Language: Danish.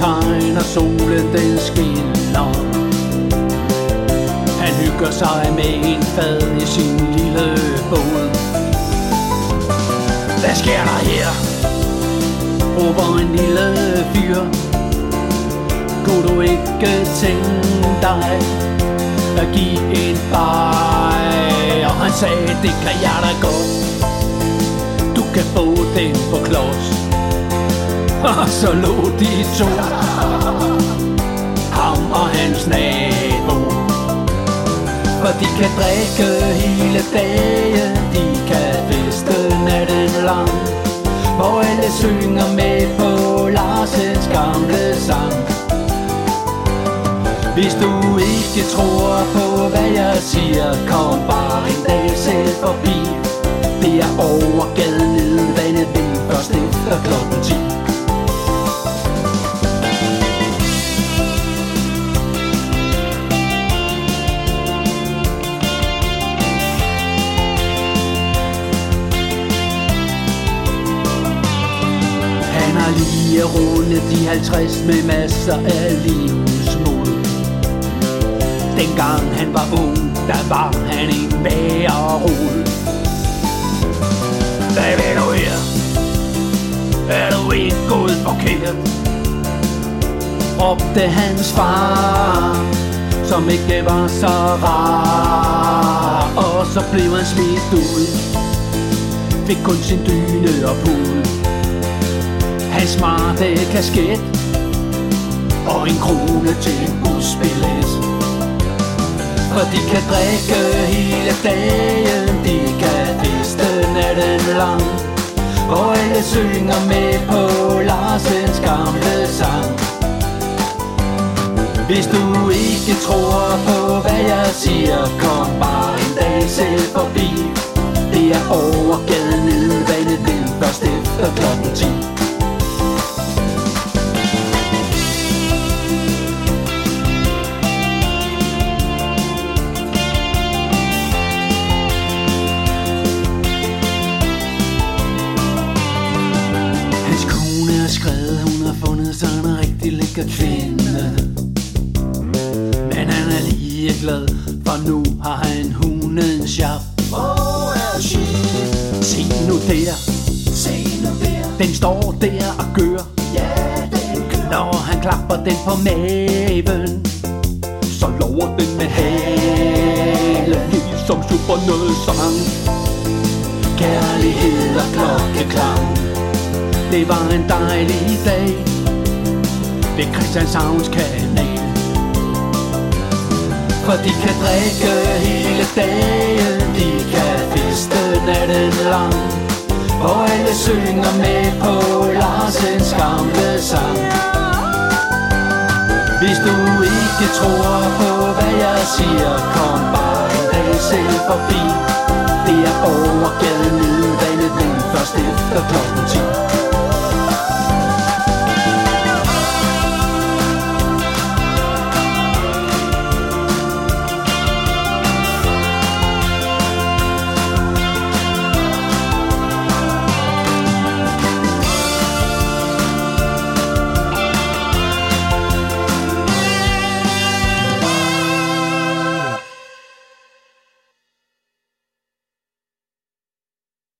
kajen, og solen den skinner. Han hygger sig med en fad i sin lille båd. Hvad sker der her? Råber en lille fyr. Kunne du ikke tænke dig at give en bajer? Og han sagde, det kan jeg da godt. Du kan få den på klods. Og så lå de to. Ham og hans nabo. For de kan drikke hele dagen De kan feste natten lang. Hvor alle synger med på Larsens gamle sang. Hvis du ikke tror på hvad jeg siger Kom bare en har lige de 50 med masser af livsmod. Dengang han var ung, der var han en magerod Hvad vil du her? Er du ikke gået forkert? Råbte hans far, som ikke var så rar. Og så blev han smidt ud. Fik kun sin dyne og pude smarte kasket. Og en krone til en busbillet For de kan drikke hele dagen. De kan feste natten lang. Og alle synger med på Larsens gamle sang. Hvis du ikke tror på hvad jeg siger Kom bare en dag selv forbi. Det er over gaden nede er skrevet, hun har fundet sig en rigtig lækker kvinde. Men han er lige glad, for nu har han hundens sjap Hvor er she? Se nu der, Se nu der, den står der og gør ja den kører. Når han klapper den på maven Så lover den med halen Ligesom super noget sang Kærlighed og klokkeklang det var en dejlig dag. Ved Christianshavns kanal. For de kan drikke hele dagen. De kan feste natten lang. Og alle synger med på Larsens gamle sang. Hvis du ikke tror på hvad jeg siger Kom bare en dag selv forbi. Det er over gaden nede vandet vind Først efter klokken